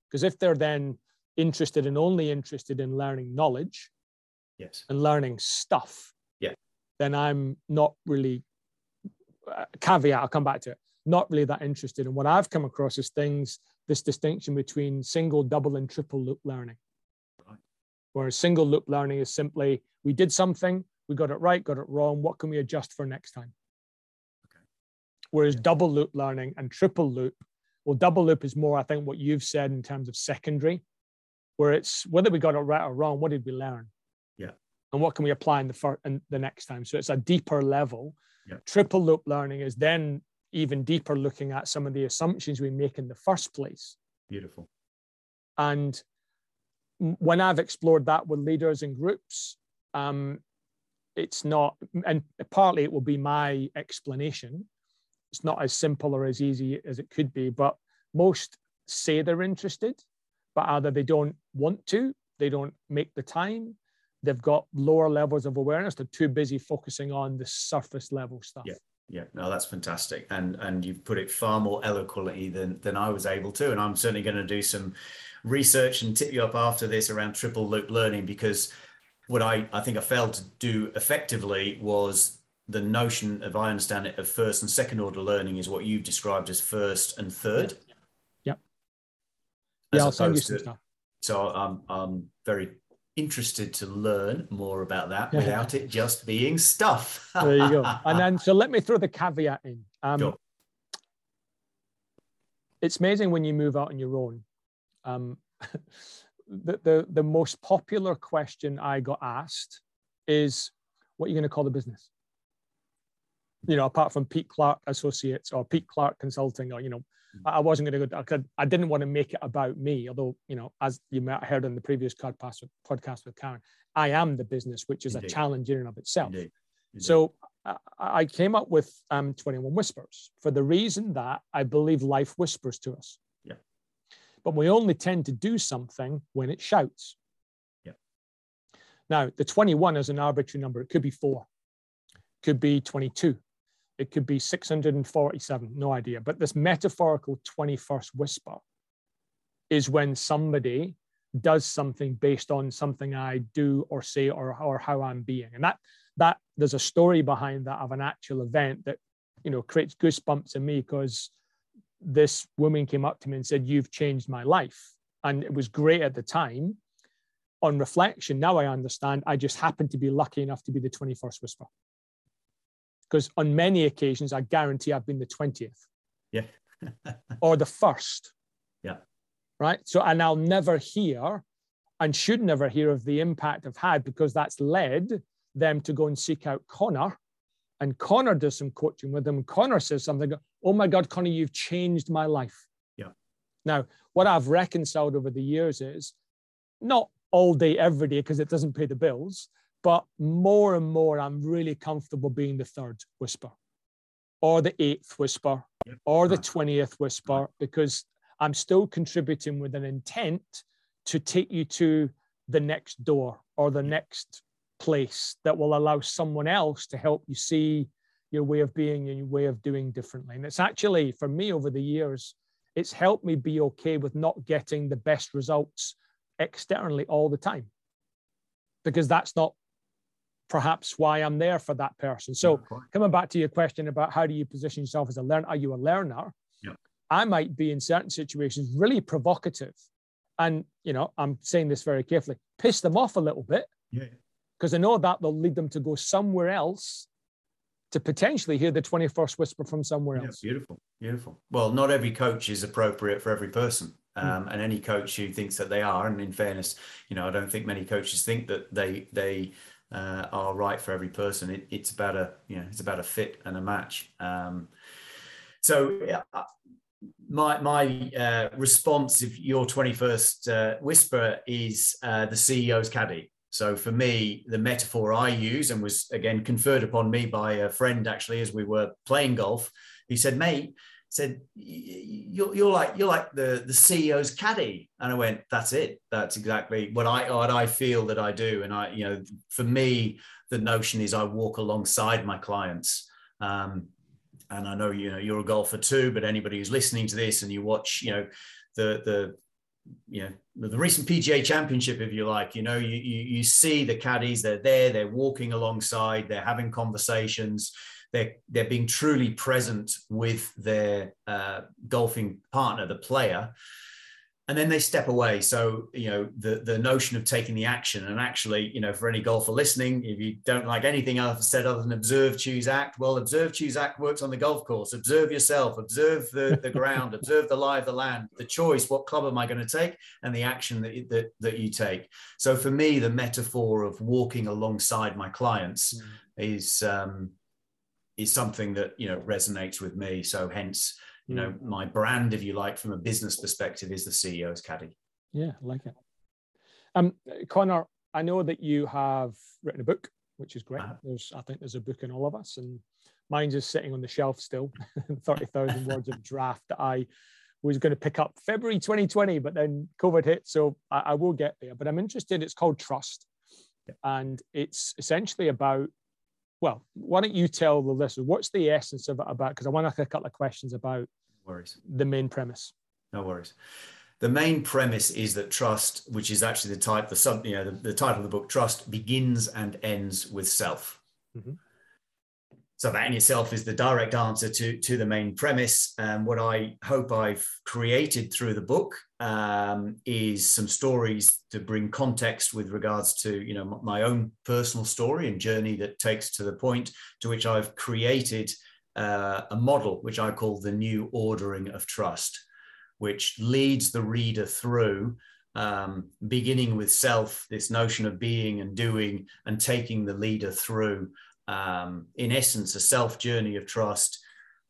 Because if they're then interested and only interested in learning knowledge yes. and learning stuff, yeah. then I'm not really uh, caveat, I'll come back to it, not really that interested. And what I've come across is things, this distinction between single, double, and triple loop learning. Whereas single loop learning is simply we did something, we got it right, got it wrong. What can we adjust for next time? Okay. Whereas yeah. double loop learning and triple loop, well, double loop is more, I think, what you've said in terms of secondary, where it's whether we got it right or wrong, what did we learn? Yeah. And what can we apply in the first and the next time? So it's a deeper level. Yeah. Triple loop learning is then even deeper looking at some of the assumptions we make in the first place. Beautiful. And when I've explored that with leaders and groups, um, it's not, and partly it will be my explanation. It's not as simple or as easy as it could be, but most say they're interested, but either they don't want to, they don't make the time, they've got lower levels of awareness, they're too busy focusing on the surface level stuff. Yeah. Yeah, no, that's fantastic, and and you've put it far more eloquently than than I was able to, and I'm certainly going to do some research and tip you up after this around triple loop learning because what I I think I failed to do effectively was the notion of I understand it of first and second order learning is what you've described as first and third. Yeah. Yeah, I'll send you some to, stuff. So I'm I'm very interested to learn more about that without it just being stuff. there you go. And then, so let me throw the caveat in. Um, sure. It's amazing when you move out on your own. Um, the, the, the most popular question I got asked is, what are you going to call the business? You know, apart from Pete Clark Associates or Pete Clark Consulting or, you know, I wasn't going to go. I, could, I didn't want to make it about me. Although you know, as you might have heard in the previous podcast with Karen, I am the business, which is Indeed. a challenge in and of itself. Indeed. Indeed. So uh, I came up with um, 21 Whispers for the reason that I believe life whispers to us. Yeah. But we only tend to do something when it shouts. Yeah. Now, the 21 is an arbitrary number. It could be four, could be 22, it could be 647, no idea. But this metaphorical 21st whisper is when somebody does something based on something I do or say or, or how I'm being. And that that there's a story behind that of an actual event that you know creates goosebumps in me because this woman came up to me and said, You've changed my life. And it was great at the time. On reflection, now I understand I just happened to be lucky enough to be the 21st whisper because on many occasions, I guarantee I've been the 20th. Yeah. or the first. Yeah. Right. So, and I'll never hear and should never hear of the impact I've had because that's led them to go and seek out Conor. And Conor does some coaching with them. Conor says something, oh my God, Conor, you've changed my life. Yeah. Now, what I've reconciled over the years is not all day, every day, because it doesn't pay the bills, but more and more, I'm really comfortable being the third whisper or the eighth whisper or the 20th whisper because I'm still contributing with an intent to take you to the next door or the next place that will allow someone else to help you see your way of being and your way of doing differently. And it's actually, for me over the years, it's helped me be okay with not getting the best results externally all the time because that's not perhaps why I'm there for that person. So yeah, coming back to your question about how do you position yourself as a learner? Are you a learner? Yeah. I might be in certain situations really provocative. And, you know, I'm saying this very carefully, piss them off a little bit Yeah. Because I know that they'll lead them to go somewhere else to potentially hear the 21st whisper from somewhere else. Yeah, beautiful, beautiful. Well, not every coach is appropriate for every person. Hmm. Um, mm. And any coach who thinks that they are, and in fairness, you know, I don't think many coaches think that they they uh, are right for every person. It, it's about a you know it's about a fit and a match. Um, so uh, my my uh, response if your 21st uh, whisper is uh, the CEO's caddy. So for me, the metaphor I use and was again conferred upon me by a friend actually as we were playing golf. He said, "Mate." Said you're, you're like you're like the the CEO's caddy. And I went that's it. That's exactly what I what I feel that I do. And I you know for me the notion is I walk alongside my clients. Um, and I know you know you're a golfer too but anybody who's listening to this and you watch you know the the you know the recent PGA Championship, if you like, you know, you, you you see the caddies, they're there, they're walking alongside, they're having conversations, they're they're being truly present with their uh, golfing partner, the player, and then they step away. So you know the the notion of taking the action, and actually, you know, for any golfer listening, if you don't like anything else said other than observe, choose, act, well, observe, choose, act works on the golf course. Observe yourself, observe the the ground, observe the lie of the land, the choice, what club am I going to take, and the action that that that you take. So for me, the metaphor of walking alongside my clients mm. is. Um, is something that you know resonates with me. So hence, you know, mm. my brand, if you like, from a business perspective, is the CEO's caddy. Yeah, I like it. Um, Conor, I know that you have written a book, which is great. Uh-huh. There's, I think, there's a book in all of us, and mine's just sitting on the shelf still, thirty thousand words of draft that I was going to pick up February 2020, but then COVID hit, so I, I will get there. But I'm interested. It's called Trust, yeah. and it's essentially about well, why don't you tell the listeners what's the essence of it about? Because I want to ask a couple of questions about no worries. the main premise. No worries. The main premise is that trust, which is actually the type, the sub, you know, the, the title of the book, trust begins and ends with self. Mm-hmm. So that in itself is the direct answer to, to the main premise. And what I hope I've created through the book um, is some stories to bring context with regards to, you know, my own personal story and journey that takes to the point to which I've created uh, a model, which I call the new ordering of trust, which leads the reader through um, beginning with self, this notion of being and doing, and taking the leader through um, in essence, a self journey of trust,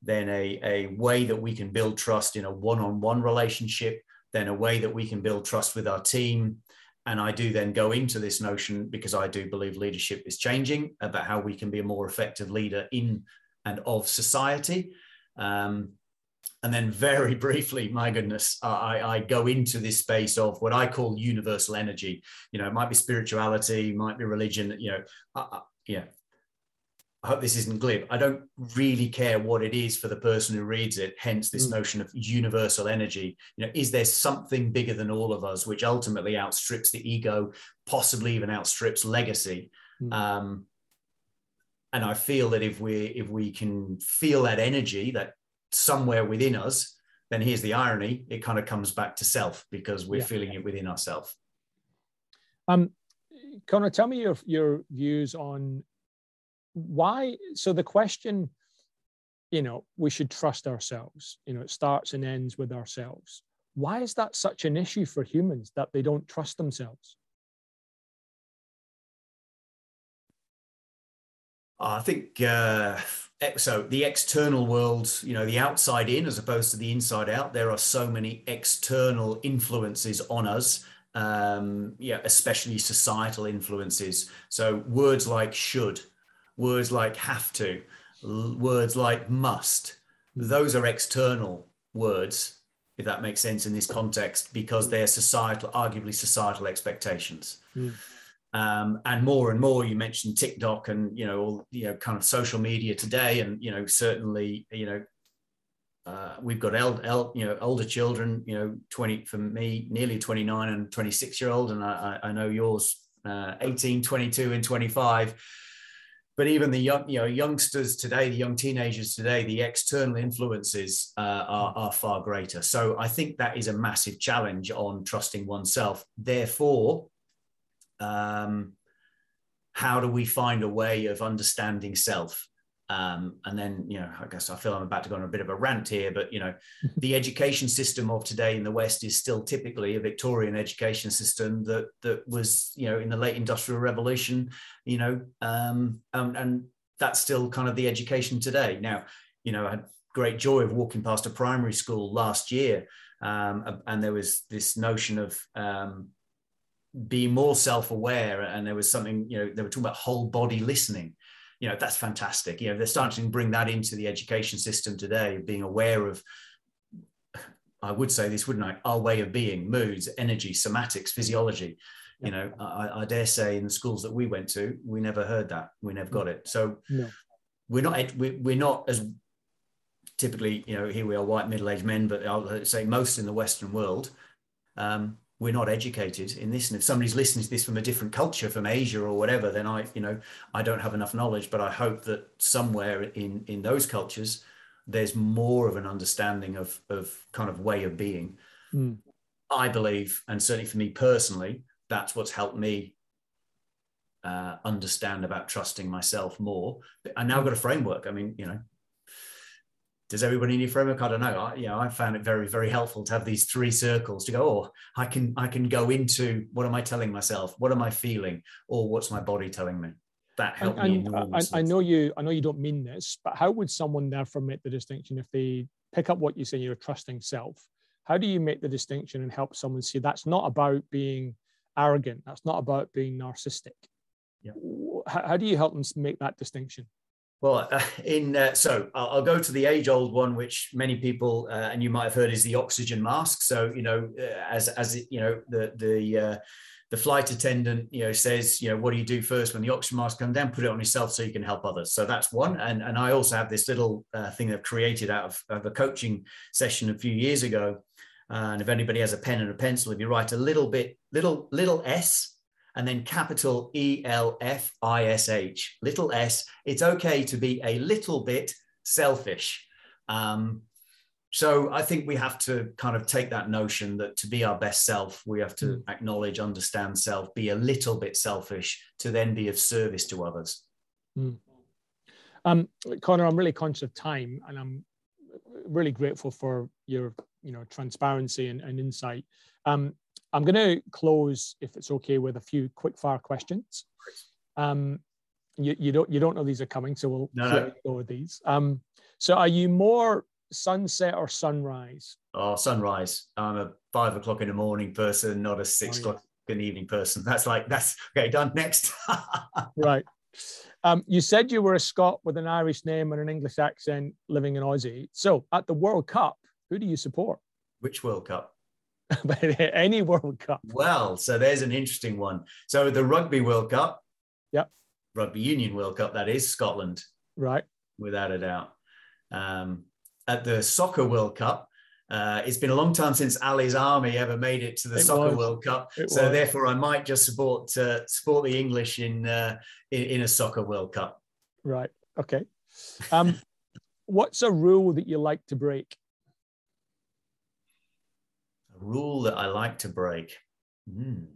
then a, a way that we can build trust in a one on one relationship, then a way that we can build trust with our team. And I do then go into this notion because I do believe leadership is changing about how we can be a more effective leader in and of society. Um, and then very briefly, my goodness, I, I, go into this space of what I call universal energy. You know, it might be spirituality, might be religion. You know, yeah, I hope this isn't glib. I don't really care what it is for the person who reads it. Hence, this mm. notion of universal energy. You know, is there something bigger than all of us, which ultimately outstrips the ego, possibly even outstrips legacy? Mm. Um, and I feel that if we if we can feel that energy, that somewhere within us, then here's the irony: it kind of comes back to self because we're yeah. feeling it within ourselves. Um, Conor, tell me your your views on why so the question you know we should trust ourselves you know it starts and ends with ourselves. Why is that such an issue for humans that they don't trust themselves? I think uh, so the external world you know the outside in as opposed to the inside out there are so many external influences on us um, yeah especially societal influences. So words like should words like have to, words like must, those are external words, if that makes sense in this context, because they're societal, arguably societal expectations. Mm. Um, and more and more, you mentioned TikTok and you know, all, you know, kind of social media today, and you know, certainly, you know, uh, we've got el- el- you know older children, you know, twenty for me, nearly twenty nine and twenty six year old, and I, I know yours, uh, 18, 22, and twenty five but even the young, you know, youngsters today, the young teenagers today, the external influences uh, are, are far greater. So I think that is a massive challenge on trusting oneself. Therefore, um, how do we find a way of understanding self? Um, and then, you know, I guess I feel I'm about to go on a bit of a rant here, but you know, the education system of today in the West is still typically a Victorian education system that that was, you know, in the late Industrial Revolution, you know, um, and, and that's still kind of the education today. Now, you know, I had great joy of walking past a primary school last year, um, and there was this notion of um, being more self-aware, and there was something, you know, they were talking about whole body listening. You know that's fantastic. You know they're starting to bring that into the education system today being aware of i would say this wouldn't i? Our way of being moods energy somatics physiology you know I, I, dare say in the schools that we went to we never heard that. We never got it. So no. we're not we're not as typically you know here we are white middle-aged men but i'll say most in the western world um, we're not educated in this. And if somebody's listening to this from a different culture from asia or whatever then i you know i don't have enough knowledge. But i hope that somewhere in in those cultures there's more of an understanding of of kind of way of being. Mm. i believe and certainly for me personally that's what's helped me uh, understand about trusting myself more i now got a framework i mean you know does everybody need a framework? I don't know. I, you know, I found it very, very helpful to have these three circles to go. Oh, I can, I can go into what am I telling myself? What am I feeling? Or what's my body telling me? That helped and, me. And I, I, know you, I know you don't mean this, but how would someone therefore make the distinction if they pick up what you say, you're trusting self? How do you make the distinction and help someone see that's not about being arrogant? That's not about being narcissistic. Yeah. How, how do you help them make that distinction? Well, uh, in uh, so I'll, I'll, go to the age-old one, which many people uh, and you might have heard is the oxygen mask. So you know, uh, as as it, you know, the the uh, the flight attendant, you know, says, you know, what do you do first when the oxygen mask comes down? Put it on yourself so you can help others. So that's one. And and I also have this little uh, thing I've created out of, of, a coaching session a few years ago. And if anybody has a pen and a pencil, if you write a little bit, little little s and then capital E L F I S H, little s. It's okay to be a little bit selfish. Um, so I think we have to kind of take that notion that to be our best self, we have to mm. acknowledge, understand self, be a little bit selfish to then be of service to others. Mm. Um, Conor, I'm really conscious of time and I'm really grateful for your you know transparency and, and insight. Um, I'm going to close, if it's okay, with a few quick fire questions. Um, you, you don't you don't know these are coming, so we'll no, no. go with these. Um, so, are you more sunset or sunrise? Oh, sunrise. I'm a five o'clock in the morning person, not a six oh, o'clock yeah. in the evening person. That's like that's okay. Done next. right. Um, you said you were a Scot with an Irish name and an English accent living in Aussie. So, at the World Cup, who do you support? Which World Cup? any World Cup. Well, so there's an interesting one. So the Rugby World Cup. Yep. Rugby Union World Cup, that is Scotland. Right. Without a doubt. Um, at the Soccer World Cup, uh, it's been a long time since Ally's Army ever made it to the it Soccer was. World Cup, it so was. therefore I might just support uh, support the English in, uh, in, in a Soccer World Cup. Right. Okay. Um, what's a rule that you like to break? A rule that I like to break. Mm.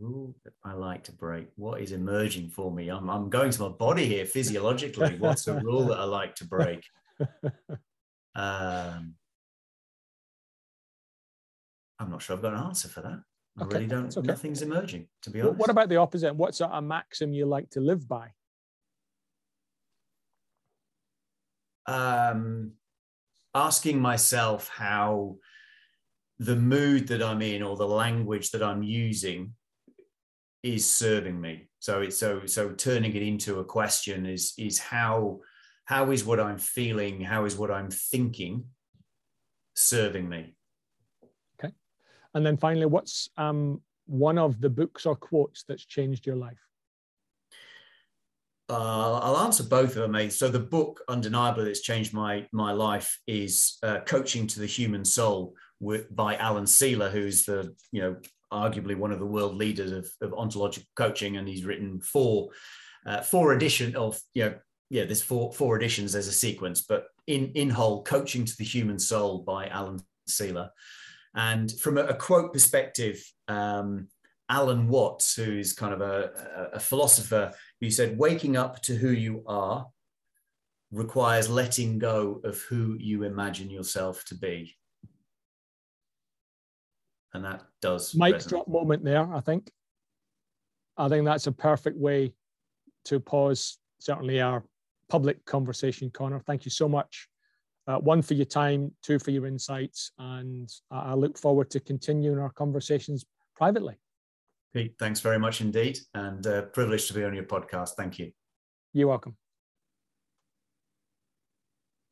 Rule that I like to break. What is emerging for me? I'm, I'm going to my body here physiologically. What's a rule that I like to break? Um, I'm not sure I've got an answer for that. I okay. really don't. Okay. Nothing's emerging, to be honest. What about the opposite? What's a maxim you like to live by? um, asking myself how the mood that I'm in or the language that I'm using is serving me. So it's so so turning it into a question is is how how is what I'm feeling, how is what I'm thinking serving me? Okay. And then finally, what's um, one of the books or quotes that's changed your life? Uh, I'll answer both of them, mate. So the book, undeniably, that's changed my my life is uh, "Coaching to the Human Soul" with, by Alan Sieler, who's the you know arguably one of the world leaders of, of ontological coaching, and he's written four uh, four edition of you know yeah there's four four editions as a sequence, but in in whole, "Coaching to the Human Soul" by Alan Sieler. And from a, a quote perspective, um, Alan Watts, who's kind of a, a philosopher, who said, Waking up to who you are requires letting go of who you imagine yourself to be. And that does. Mic resonate. drop moment there, I think. I think that's a perfect way to pause, certainly our public conversation, Conor. Thank you so much. Uh, one for your time, two for your insights, and I look forward to continuing our conversations privately. Pete, thanks very much indeed, and uh, privileged to be on your podcast. Thank you. You're welcome.